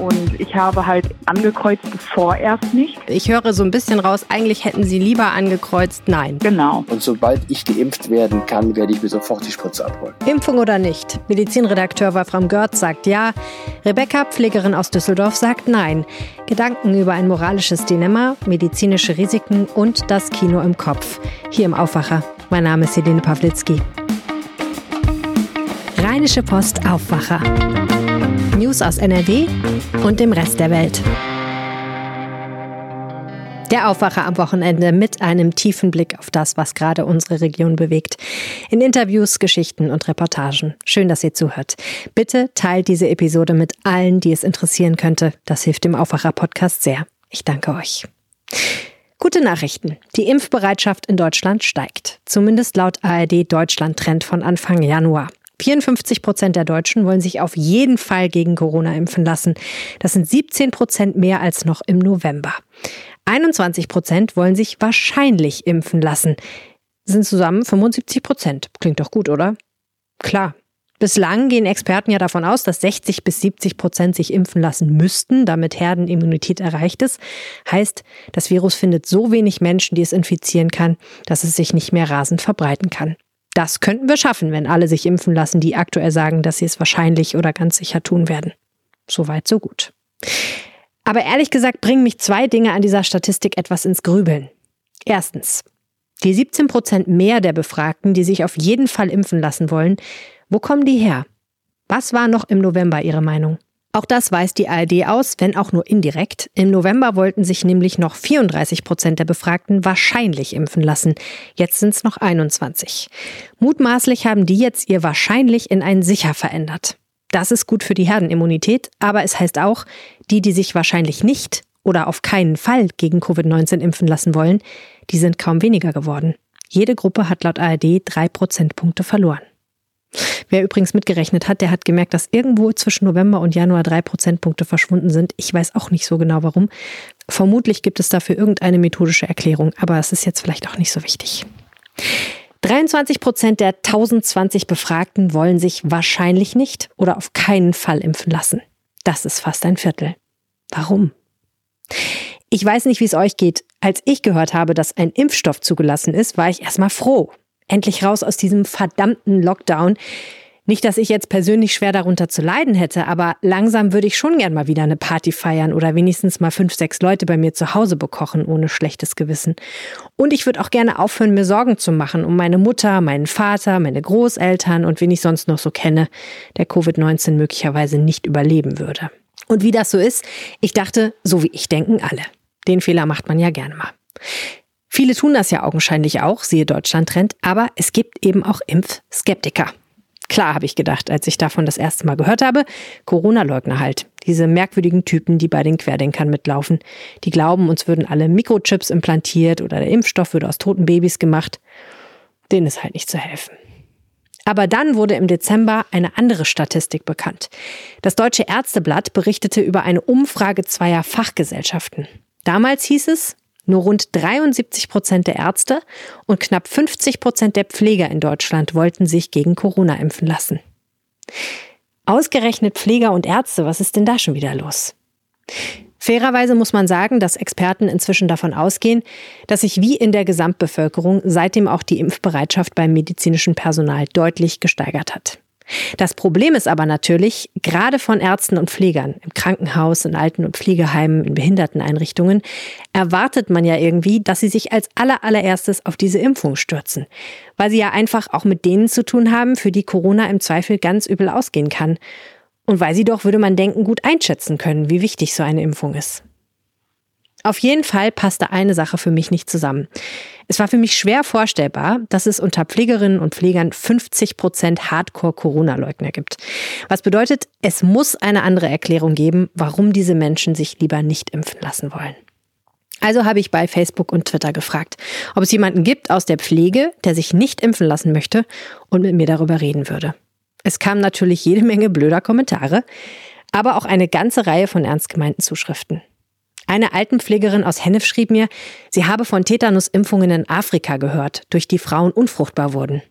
Und ich habe halt angekreuzt vorerst nicht. Ich höre so ein bisschen raus, eigentlich hätten Sie lieber angekreuzt Nein. Genau. Und sobald ich geimpft werden kann, werde ich mir sofort die Spritze abholen. Impfung oder nicht? Medizinredakteur Wolfram Görz sagt ja. Rebecca, Pflegerin aus Düsseldorf, sagt nein. Gedanken über ein moralisches Dilemma, medizinische Risiken und das Kino im Kopf. Hier im Aufwacher. Mein Name ist Helene Pawlitzki. Rheinische Post Aufwacher. News aus NRW und dem Rest der Welt. Der Aufwacher am Wochenende mit einem tiefen Blick auf das, was gerade unsere Region bewegt. In Interviews, Geschichten und Reportagen. Schön, dass ihr zuhört. Bitte teilt diese Episode mit allen, die es interessieren könnte. Das hilft dem Aufwacher-Podcast sehr. Ich danke euch. Gute Nachrichten. Die Impfbereitschaft in Deutschland steigt. Zumindest laut ARD Deutschland Trend von Anfang Januar. 54 Prozent der Deutschen wollen sich auf jeden Fall gegen Corona impfen lassen. Das sind 17 Prozent mehr als noch im November. 21 Prozent wollen sich wahrscheinlich impfen lassen. sind zusammen 75 Prozent. Klingt doch gut, oder? Klar. Bislang gehen Experten ja davon aus, dass 60 bis 70 Prozent sich impfen lassen müssten, damit Herdenimmunität erreicht ist. Heißt, das Virus findet so wenig Menschen, die es infizieren kann, dass es sich nicht mehr rasend verbreiten kann. Das könnten wir schaffen, wenn alle sich impfen lassen, die aktuell sagen, dass sie es wahrscheinlich oder ganz sicher tun werden. Soweit, so gut. Aber ehrlich gesagt bringen mich zwei Dinge an dieser Statistik etwas ins Grübeln. Erstens, die 17 Prozent mehr der Befragten, die sich auf jeden Fall impfen lassen wollen, wo kommen die her? Was war noch im November Ihre Meinung? Auch das weist die ARD aus, wenn auch nur indirekt. Im November wollten sich nämlich noch 34 Prozent der Befragten wahrscheinlich impfen lassen. Jetzt sind es noch 21. Mutmaßlich haben die jetzt ihr wahrscheinlich in ein sicher verändert. Das ist gut für die Herdenimmunität, aber es heißt auch, die, die sich wahrscheinlich nicht oder auf keinen Fall gegen Covid-19 impfen lassen wollen, die sind kaum weniger geworden. Jede Gruppe hat laut ARD drei Prozentpunkte verloren. Wer übrigens mitgerechnet hat, der hat gemerkt, dass irgendwo zwischen November und Januar drei Prozentpunkte verschwunden sind. Ich weiß auch nicht so genau warum. Vermutlich gibt es dafür irgendeine methodische Erklärung, aber es ist jetzt vielleicht auch nicht so wichtig. 23 Prozent der 1020 Befragten wollen sich wahrscheinlich nicht oder auf keinen Fall impfen lassen. Das ist fast ein Viertel. Warum? Ich weiß nicht, wie es euch geht. Als ich gehört habe, dass ein Impfstoff zugelassen ist, war ich erstmal froh endlich raus aus diesem verdammten Lockdown. Nicht, dass ich jetzt persönlich schwer darunter zu leiden hätte, aber langsam würde ich schon gern mal wieder eine Party feiern oder wenigstens mal fünf, sechs Leute bei mir zu Hause bekochen, ohne schlechtes Gewissen. Und ich würde auch gerne aufhören, mir Sorgen zu machen um meine Mutter, meinen Vater, meine Großeltern und wen ich sonst noch so kenne, der Covid-19 möglicherweise nicht überleben würde. Und wie das so ist, ich dachte, so wie ich denken alle. Den Fehler macht man ja gerne mal. Viele tun das ja augenscheinlich auch, siehe Deutschland-Trend, aber es gibt eben auch Impfskeptiker. Klar, habe ich gedacht, als ich davon das erste Mal gehört habe, Corona-Leugner halt. Diese merkwürdigen Typen, die bei den Querdenkern mitlaufen. Die glauben, uns würden alle Mikrochips implantiert oder der Impfstoff würde aus toten Babys gemacht. Denen ist halt nicht zu helfen. Aber dann wurde im Dezember eine andere Statistik bekannt. Das Deutsche Ärzteblatt berichtete über eine Umfrage zweier Fachgesellschaften. Damals hieß es, nur rund 73 Prozent der Ärzte und knapp 50 Prozent der Pfleger in Deutschland wollten sich gegen Corona impfen lassen. Ausgerechnet Pfleger und Ärzte, was ist denn da schon wieder los? Fairerweise muss man sagen, dass Experten inzwischen davon ausgehen, dass sich wie in der Gesamtbevölkerung seitdem auch die Impfbereitschaft beim medizinischen Personal deutlich gesteigert hat. Das Problem ist aber natürlich, gerade von Ärzten und Pflegern im Krankenhaus, in Alten- und Pflegeheimen, in Behinderteneinrichtungen, erwartet man ja irgendwie, dass sie sich als allerallererstes auf diese Impfung stürzen, weil sie ja einfach auch mit denen zu tun haben, für die Corona im Zweifel ganz übel ausgehen kann. Und weil sie doch, würde man denken, gut einschätzen können, wie wichtig so eine Impfung ist. Auf jeden Fall passte eine Sache für mich nicht zusammen. Es war für mich schwer vorstellbar, dass es unter Pflegerinnen und Pflegern 50 Prozent Hardcore-Corona-Leugner gibt. Was bedeutet, es muss eine andere Erklärung geben, warum diese Menschen sich lieber nicht impfen lassen wollen. Also habe ich bei Facebook und Twitter gefragt, ob es jemanden gibt aus der Pflege, der sich nicht impfen lassen möchte und mit mir darüber reden würde. Es kam natürlich jede Menge blöder Kommentare, aber auch eine ganze Reihe von ernst gemeinten Zuschriften. Eine Altenpflegerin aus Hennef schrieb mir, sie habe von Tetanusimpfungen in Afrika gehört, durch die Frauen unfruchtbar wurden.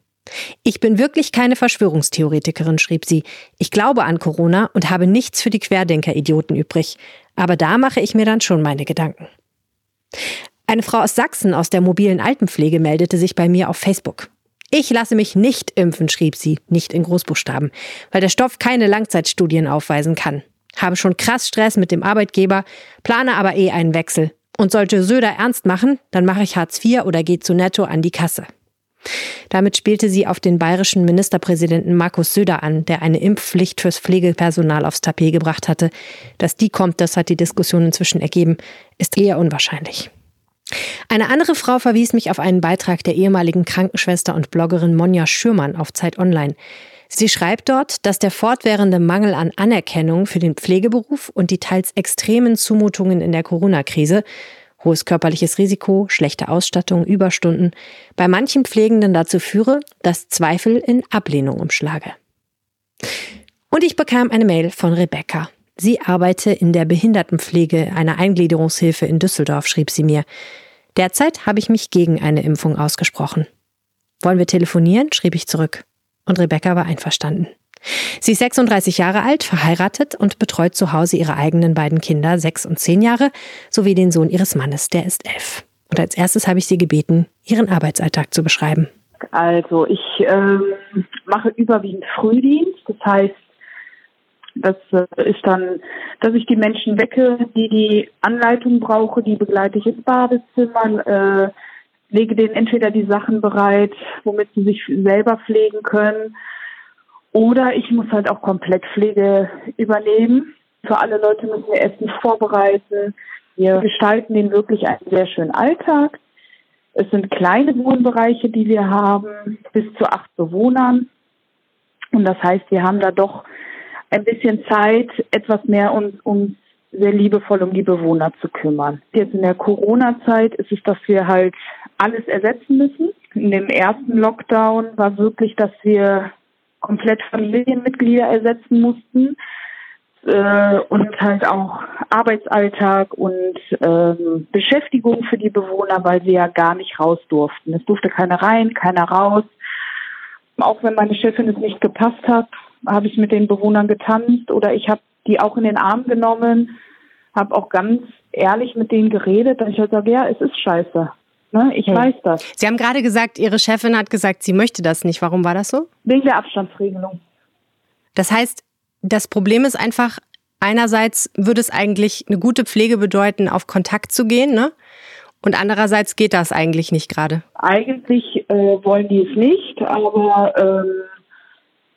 Ich bin wirklich keine Verschwörungstheoretikerin, schrieb sie. Ich glaube an Corona und habe nichts für die Querdenker-Idioten übrig. Aber da mache ich mir dann schon meine Gedanken. Eine Frau aus Sachsen aus der mobilen Altenpflege meldete sich bei mir auf Facebook. Ich lasse mich nicht impfen, schrieb sie, nicht in Großbuchstaben, weil der Stoff keine Langzeitstudien aufweisen kann. Habe schon krass Stress mit dem Arbeitgeber, plane aber eh einen Wechsel. Und sollte Söder ernst machen, dann mache ich Hartz IV oder gehe zu Netto an die Kasse. Damit spielte sie auf den bayerischen Ministerpräsidenten Markus Söder an, der eine Impfpflicht fürs Pflegepersonal aufs Tapet gebracht hatte. Dass die kommt, das hat die Diskussion inzwischen ergeben, ist eher unwahrscheinlich. Eine andere Frau verwies mich auf einen Beitrag der ehemaligen Krankenschwester und Bloggerin Monja Schürmann auf Zeit Online. Sie schreibt dort, dass der fortwährende Mangel an Anerkennung für den Pflegeberuf und die teils extremen Zumutungen in der Corona-Krise hohes körperliches Risiko, schlechte Ausstattung, Überstunden bei manchen Pflegenden dazu führe, dass Zweifel in Ablehnung umschlage. Und ich bekam eine Mail von Rebecca. Sie arbeite in der Behindertenpflege einer Eingliederungshilfe in Düsseldorf, schrieb sie mir. Derzeit habe ich mich gegen eine Impfung ausgesprochen. Wollen wir telefonieren? schrieb ich zurück. Und Rebecca war einverstanden. Sie ist 36 Jahre alt, verheiratet und betreut zu Hause ihre eigenen beiden Kinder, sechs und zehn Jahre, sowie den Sohn ihres Mannes, der ist elf. Und als erstes habe ich sie gebeten, ihren Arbeitsalltag zu beschreiben. Also ich ähm, mache überwiegend Frühdienst, das heißt, das äh, ist dann, dass ich die Menschen wecke, die die Anleitung brauche, die begleite ich ins Badezimmer, äh, lege denen entweder die Sachen bereit, womit sie sich selber pflegen können, oder ich muss halt auch Komplettpflege übernehmen. Für alle Leute müssen wir Essen vorbereiten. Wir gestalten den wirklich einen sehr schönen Alltag. Es sind kleine Wohnbereiche, die wir haben, bis zu acht Bewohnern. Und das heißt, wir haben da doch ein bisschen Zeit, etwas mehr uns, uns sehr liebevoll um die Bewohner zu kümmern. Jetzt in der Corona-Zeit ist es, dass wir halt alles ersetzen müssen. In dem ersten Lockdown war wirklich, dass wir komplett Familienmitglieder ersetzen mussten äh, und halt auch Arbeitsalltag und ähm, Beschäftigung für die Bewohner, weil sie ja gar nicht raus durften. Es durfte keiner rein, keiner raus. Auch wenn meine Chefin es nicht gepasst hat, habe ich mit den Bewohnern getanzt oder ich habe die auch in den Arm genommen, habe auch ganz ehrlich mit denen geredet, dass ich halt sage, ja, es ist scheiße. Ne? Ich hm. weiß das. Sie haben gerade gesagt, Ihre Chefin hat gesagt, sie möchte das nicht. Warum war das so? Wegen der Abstandsregelung. Das heißt, das Problem ist einfach, einerseits würde es eigentlich eine gute Pflege bedeuten, auf Kontakt zu gehen, ne? Und andererseits geht das eigentlich nicht gerade. Eigentlich äh, wollen die es nicht, aber ähm,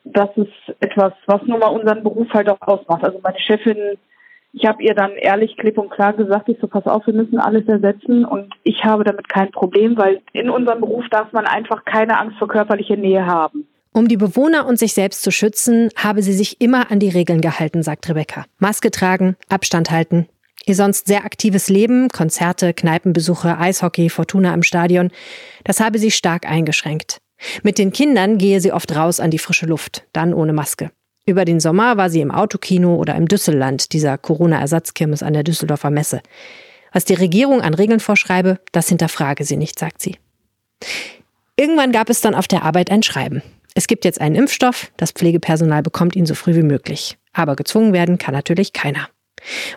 das ist etwas, was nun mal unseren Beruf halt auch ausmacht. Also meine Chefin ich habe ihr dann ehrlich, klipp und klar gesagt, ich so, pass auf, wir müssen alles ersetzen und ich habe damit kein Problem, weil in unserem Beruf darf man einfach keine Angst vor körperlicher Nähe haben. Um die Bewohner und sich selbst zu schützen, habe sie sich immer an die Regeln gehalten, sagt Rebecca. Maske tragen, Abstand halten. Ihr sonst sehr aktives Leben, Konzerte, Kneipenbesuche, Eishockey, Fortuna im Stadion, das habe sie stark eingeschränkt. Mit den Kindern gehe sie oft raus an die frische Luft, dann ohne Maske. Über den Sommer war sie im Autokino oder im Düsselland, dieser Corona-Ersatzkirmes an der Düsseldorfer Messe. Was die Regierung an Regeln vorschreibe, das hinterfrage sie nicht, sagt sie. Irgendwann gab es dann auf der Arbeit ein Schreiben. Es gibt jetzt einen Impfstoff, das Pflegepersonal bekommt ihn so früh wie möglich. Aber gezwungen werden kann natürlich keiner.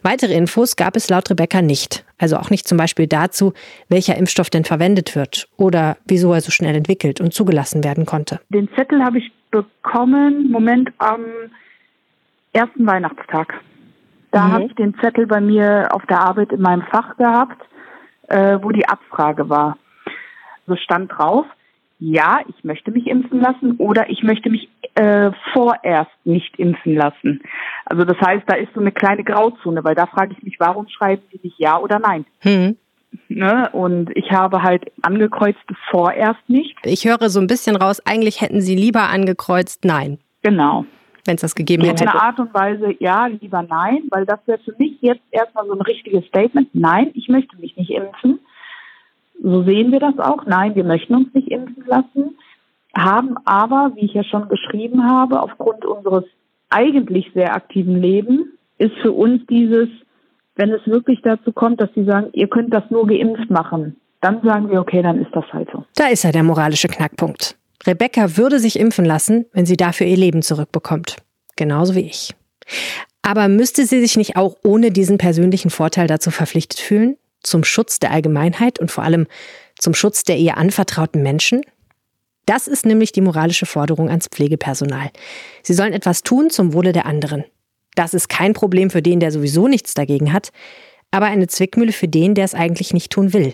Weitere Infos gab es laut Rebecca nicht, also auch nicht zum Beispiel dazu, welcher Impfstoff denn verwendet wird oder wieso er so schnell entwickelt und zugelassen werden konnte. Den Zettel habe ich bekommen, Moment, am ersten Weihnachtstag. Da mhm. habe ich den Zettel bei mir auf der Arbeit in meinem Fach gehabt, äh, wo die Abfrage war. So stand drauf, ja, ich möchte mich impfen lassen oder ich möchte mich äh, vorerst nicht impfen lassen. Also das heißt, da ist so eine kleine Grauzone, weil da frage ich mich, warum schreiben Sie nicht ja oder nein? Hm. Ne? Und ich habe halt angekreuzt vorerst nicht. Ich höre so ein bisschen raus, eigentlich hätten Sie lieber angekreuzt nein. Genau. Wenn es das gegeben hätte. In einer Art und Weise, ja, lieber nein, weil das wäre für mich jetzt erstmal so ein richtiges Statement. Nein, ich möchte mich nicht impfen. So sehen wir das auch. Nein, wir möchten uns nicht impfen lassen, haben aber, wie ich ja schon geschrieben habe, aufgrund unseres eigentlich sehr aktiven Lebens, ist für uns dieses, wenn es wirklich dazu kommt, dass sie sagen, ihr könnt das nur geimpft machen, dann sagen wir, okay, dann ist das halt so. Da ist ja der moralische Knackpunkt. Rebecca würde sich impfen lassen, wenn sie dafür ihr Leben zurückbekommt. Genauso wie ich. Aber müsste sie sich nicht auch ohne diesen persönlichen Vorteil dazu verpflichtet fühlen? Zum Schutz der Allgemeinheit und vor allem zum Schutz der ihr anvertrauten Menschen? Das ist nämlich die moralische Forderung ans Pflegepersonal. Sie sollen etwas tun zum Wohle der anderen. Das ist kein Problem für den, der sowieso nichts dagegen hat, aber eine Zwickmühle für den, der es eigentlich nicht tun will.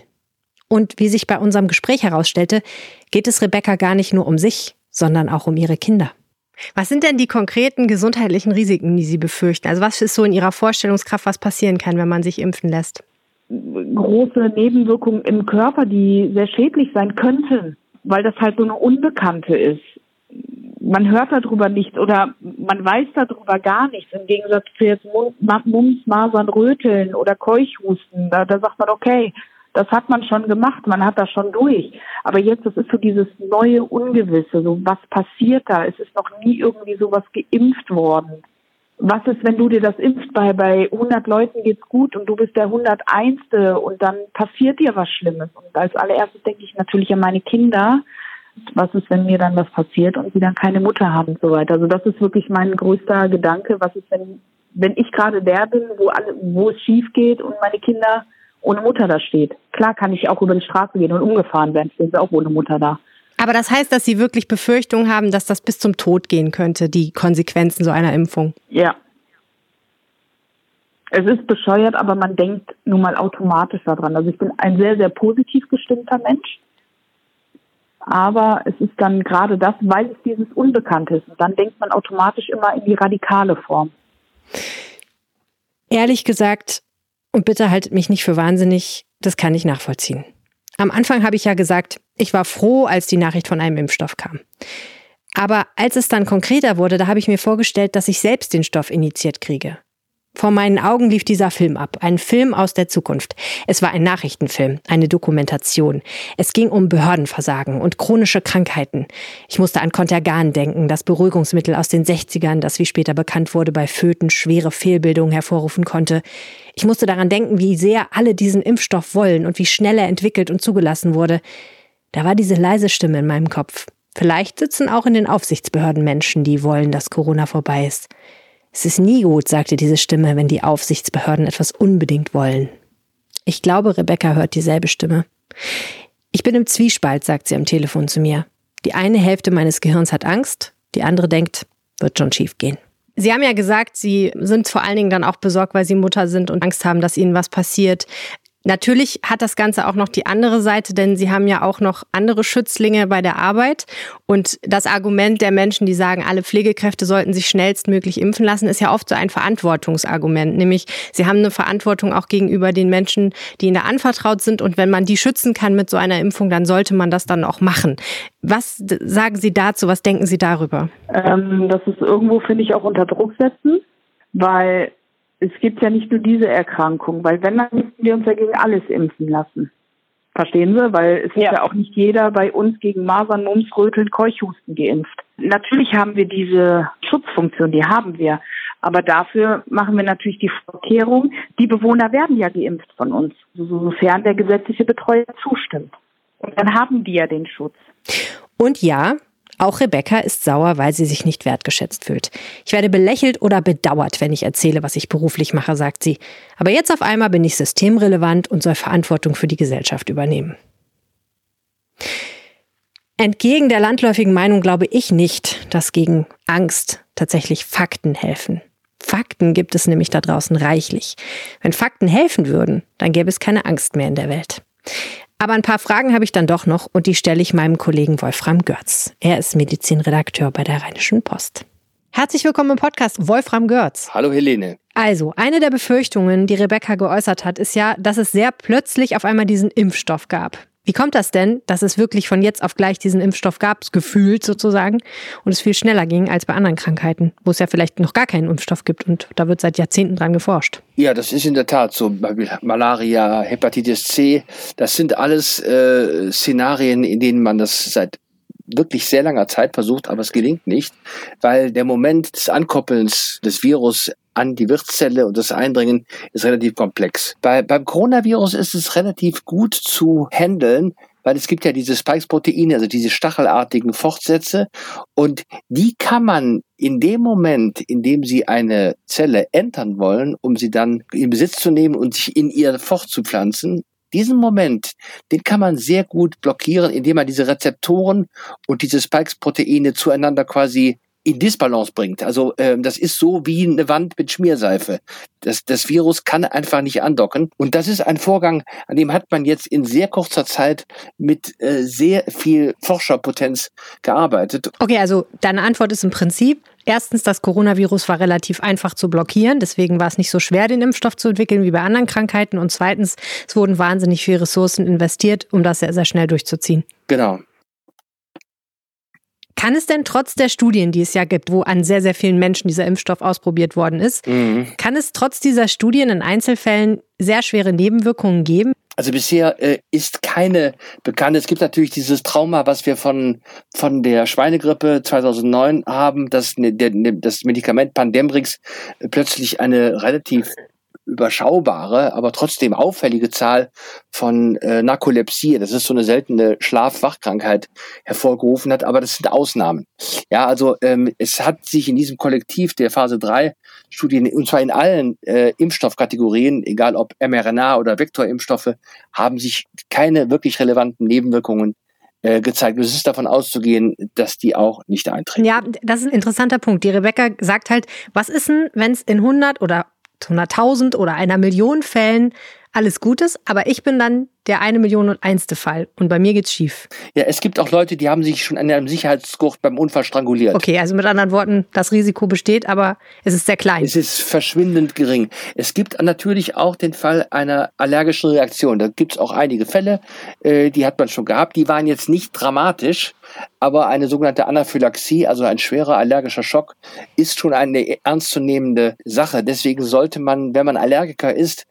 Und wie sich bei unserem Gespräch herausstellte, geht es Rebecca gar nicht nur um sich, sondern auch um ihre Kinder. Was sind denn die konkreten gesundheitlichen Risiken, die Sie befürchten? Also was ist so in Ihrer Vorstellungskraft, was passieren kann, wenn man sich impfen lässt? Große Nebenwirkungen im Körper, die sehr schädlich sein könnten, weil das halt so eine Unbekannte ist. Man hört darüber nichts oder man weiß darüber gar nichts. Im Gegensatz zu jetzt Mumps, Masern, Röteln oder Keuchhusten. Da, da sagt man, okay, das hat man schon gemacht, man hat das schon durch. Aber jetzt, das ist so dieses neue Ungewisse, so was passiert da? Es ist noch nie irgendwie sowas geimpft worden. Was ist, wenn du dir das impfst, bei, bei 100 Leuten geht's gut und du bist der 101. und dann passiert dir was Schlimmes? Und als allererstes denke ich natürlich an meine Kinder. Was ist, wenn mir dann was passiert und sie dann keine Mutter haben und so weiter? Also das ist wirklich mein größter Gedanke. Was ist, wenn, wenn ich gerade der bin, wo alle, wo es schief geht und meine Kinder ohne Mutter da steht. Klar kann ich auch über die Straße gehen und umgefahren werden, stehen sie auch ohne Mutter da. Aber das heißt, dass Sie wirklich Befürchtungen haben, dass das bis zum Tod gehen könnte, die Konsequenzen so einer Impfung? Ja. Es ist bescheuert, aber man denkt nun mal automatisch daran. Also ich bin ein sehr, sehr positiv gestimmter Mensch. Aber es ist dann gerade das, weil es dieses Unbekannte ist. Und dann denkt man automatisch immer in die radikale Form. Ehrlich gesagt, und bitte haltet mich nicht für wahnsinnig, das kann ich nachvollziehen. Am Anfang habe ich ja gesagt, ich war froh, als die Nachricht von einem Impfstoff kam. Aber als es dann konkreter wurde, da habe ich mir vorgestellt, dass ich selbst den Stoff initiiert kriege. Vor meinen Augen lief dieser Film ab, ein Film aus der Zukunft. Es war ein Nachrichtenfilm, eine Dokumentation. Es ging um Behördenversagen und chronische Krankheiten. Ich musste an Contergan denken, das Beruhigungsmittel aus den 60ern, das wie später bekannt wurde, bei Föten schwere Fehlbildungen hervorrufen konnte. Ich musste daran denken, wie sehr alle diesen Impfstoff wollen und wie schnell er entwickelt und zugelassen wurde. Da war diese leise Stimme in meinem Kopf. Vielleicht sitzen auch in den Aufsichtsbehörden Menschen, die wollen, dass Corona vorbei ist. Es ist nie gut, sagte diese Stimme, wenn die Aufsichtsbehörden etwas unbedingt wollen. Ich glaube, Rebecca hört dieselbe Stimme. Ich bin im Zwiespalt, sagt sie am Telefon zu mir. Die eine Hälfte meines Gehirns hat Angst, die andere denkt, wird schon schief gehen. Sie haben ja gesagt, Sie sind vor allen Dingen dann auch besorgt, weil Sie Mutter sind und Angst haben, dass Ihnen was passiert. Natürlich hat das Ganze auch noch die andere Seite, denn sie haben ja auch noch andere Schützlinge bei der Arbeit. Und das Argument der Menschen, die sagen, alle Pflegekräfte sollten sich schnellstmöglich impfen lassen, ist ja oft so ein Verantwortungsargument. Nämlich, sie haben eine Verantwortung auch gegenüber den Menschen, die ihnen da anvertraut sind. Und wenn man die schützen kann mit so einer Impfung, dann sollte man das dann auch machen. Was sagen Sie dazu? Was denken Sie darüber? Ähm, das ist irgendwo, finde ich, auch unter Druck setzen, weil es gibt ja nicht nur diese Erkrankung, weil wenn, dann müssten wir uns ja gegen alles impfen lassen. Verstehen Sie? Weil es ja. ist ja auch nicht jeder bei uns gegen Masern, Mumps, Röteln, Keuchhusten geimpft. Natürlich haben wir diese Schutzfunktion, die haben wir. Aber dafür machen wir natürlich die Vorkehrung, die Bewohner werden ja geimpft von uns, sofern der gesetzliche Betreuer zustimmt. Und dann haben die ja den Schutz. Und ja, auch Rebecca ist sauer, weil sie sich nicht wertgeschätzt fühlt. Ich werde belächelt oder bedauert, wenn ich erzähle, was ich beruflich mache, sagt sie. Aber jetzt auf einmal bin ich systemrelevant und soll Verantwortung für die Gesellschaft übernehmen. Entgegen der landläufigen Meinung glaube ich nicht, dass gegen Angst tatsächlich Fakten helfen. Fakten gibt es nämlich da draußen reichlich. Wenn Fakten helfen würden, dann gäbe es keine Angst mehr in der Welt. Aber ein paar Fragen habe ich dann doch noch und die stelle ich meinem Kollegen Wolfram Görz. Er ist Medizinredakteur bei der Rheinischen Post. Herzlich willkommen im Podcast Wolfram Görz. Hallo Helene. Also, eine der Befürchtungen, die Rebecca geäußert hat, ist ja, dass es sehr plötzlich auf einmal diesen Impfstoff gab. Wie kommt das denn, dass es wirklich von jetzt auf gleich diesen Impfstoff gab, gefühlt sozusagen, und es viel schneller ging als bei anderen Krankheiten, wo es ja vielleicht noch gar keinen Impfstoff gibt und da wird seit Jahrzehnten dran geforscht? Ja, das ist in der Tat so. Malaria, Hepatitis C, das sind alles äh, Szenarien, in denen man das seit wirklich sehr langer Zeit versucht, aber es gelingt nicht, weil der Moment des Ankoppelns des Virus an die Wirtszelle und das Eindringen ist relativ komplex. Bei, beim Coronavirus ist es relativ gut zu handeln, weil es gibt ja diese Spikes-Proteine, also diese stachelartigen Fortsätze, und die kann man in dem Moment, in dem sie eine Zelle entern wollen, um sie dann in Besitz zu nehmen und sich in ihr fortzupflanzen, diesen Moment, den kann man sehr gut blockieren, indem man diese Rezeptoren und diese Spikes-Proteine zueinander quasi in Disbalance bringt. Also ähm, das ist so wie eine Wand mit Schmierseife. Das, das Virus kann einfach nicht andocken. Und das ist ein Vorgang, an dem hat man jetzt in sehr kurzer Zeit mit äh, sehr viel Forscherpotenz gearbeitet. Okay, also deine Antwort ist im Prinzip, Erstens, das Coronavirus war relativ einfach zu blockieren, deswegen war es nicht so schwer, den Impfstoff zu entwickeln wie bei anderen Krankheiten. Und zweitens, es wurden wahnsinnig viele Ressourcen investiert, um das sehr, sehr schnell durchzuziehen. Genau. Kann es denn trotz der Studien, die es ja gibt, wo an sehr, sehr vielen Menschen dieser Impfstoff ausprobiert worden ist, mhm. kann es trotz dieser Studien in Einzelfällen sehr schwere Nebenwirkungen geben? Also bisher äh, ist keine bekannt. Es gibt natürlich dieses Trauma, was wir von, von der Schweinegrippe 2009 haben, dass ne, der, ne, das Medikament Pandemrix plötzlich eine relativ überschaubare, aber trotzdem auffällige Zahl von äh, Narkolepsie, das ist so eine seltene Schlafwachkrankheit, hervorgerufen hat, aber das sind Ausnahmen. Ja, also ähm, es hat sich in diesem Kollektiv der Phase 3 Studien, und zwar in allen äh, Impfstoffkategorien, egal ob mRNA oder Vektorimpfstoffe, haben sich keine wirklich relevanten Nebenwirkungen äh, gezeigt. Es ist davon auszugehen, dass die auch nicht eintreten. Ja, das ist ein interessanter Punkt. Die Rebecca sagt halt, was ist denn, wenn es in 100 oder 100.000 oder einer Million Fällen alles Gutes, aber ich bin dann der eine Million und einste Fall und bei mir geht's schief. Ja, es gibt auch Leute, die haben sich schon an einem Sicherheitsgurt beim Unfall stranguliert. Okay, also mit anderen Worten, das Risiko besteht, aber es ist sehr klein. Es ist verschwindend gering. Es gibt natürlich auch den Fall einer allergischen Reaktion. Da gibt's auch einige Fälle, äh, die hat man schon gehabt. Die waren jetzt nicht dramatisch, aber eine sogenannte Anaphylaxie, also ein schwerer allergischer Schock, ist schon eine ernstzunehmende Sache. Deswegen sollte man, wenn man Allergiker ist,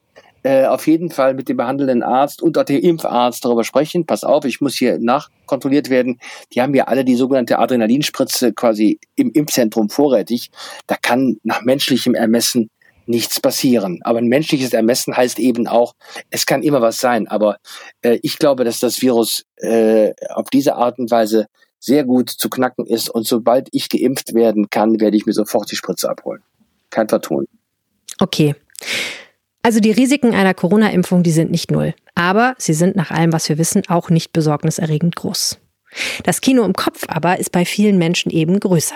äh, auf jeden Fall mit dem behandelnden Arzt und auch dem Impfarzt darüber sprechen. Pass auf, ich muss hier nachkontrolliert werden. Die haben ja alle die sogenannte Adrenalinspritze quasi im Impfzentrum vorrätig. Da kann nach menschlichem Ermessen nichts passieren. Aber ein menschliches Ermessen heißt eben auch, es kann immer was sein. Aber äh, ich glaube, dass das Virus äh, auf diese Art und Weise sehr gut zu knacken ist. Und sobald ich geimpft werden kann, werde ich mir sofort die Spritze abholen. Kein Vertun. Okay. Also die Risiken einer Corona-Impfung, die sind nicht null. Aber sie sind nach allem, was wir wissen, auch nicht besorgniserregend groß. Das Kino im Kopf aber ist bei vielen Menschen eben größer.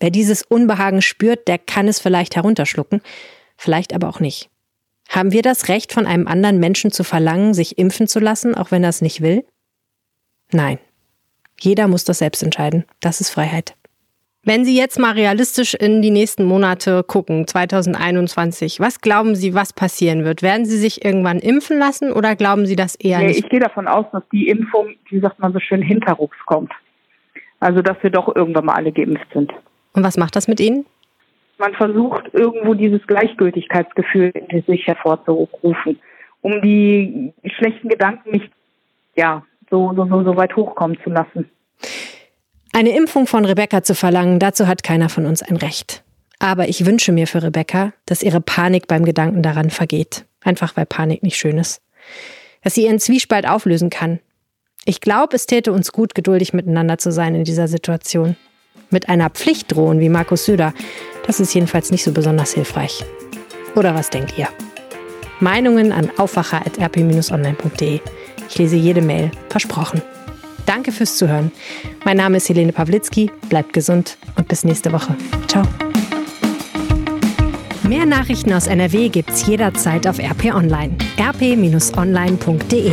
Wer dieses Unbehagen spürt, der kann es vielleicht herunterschlucken, vielleicht aber auch nicht. Haben wir das Recht, von einem anderen Menschen zu verlangen, sich impfen zu lassen, auch wenn er es nicht will? Nein. Jeder muss das selbst entscheiden. Das ist Freiheit. Wenn Sie jetzt mal realistisch in die nächsten Monate gucken, 2021, was glauben Sie, was passieren wird? Werden Sie sich irgendwann impfen lassen oder glauben Sie das eher nee, nicht? Ich gehe davon aus, dass die Impfung, wie sagt man so schön, hinterrucks kommt. Also, dass wir doch irgendwann mal alle geimpft sind. Und was macht das mit Ihnen? Man versucht irgendwo dieses Gleichgültigkeitsgefühl in sich hervorzurufen, um die schlechten Gedanken nicht, ja, so, so, so, so weit hochkommen zu lassen. Eine Impfung von Rebecca zu verlangen, dazu hat keiner von uns ein Recht. Aber ich wünsche mir für Rebecca, dass ihre Panik beim Gedanken daran vergeht. Einfach weil Panik nicht schön ist. Dass sie ihren Zwiespalt auflösen kann. Ich glaube, es täte uns gut, geduldig miteinander zu sein in dieser Situation. Mit einer Pflicht drohen wie Markus Söder, das ist jedenfalls nicht so besonders hilfreich. Oder was denkt ihr? Meinungen an aufwacher.rp-online.de. Ich lese jede Mail. Versprochen. Danke fürs Zuhören. Mein Name ist Helene Pawlitzki. Bleibt gesund und bis nächste Woche. Ciao. Mehr Nachrichten aus NRW gibt's jederzeit auf RP Online. rp-online.de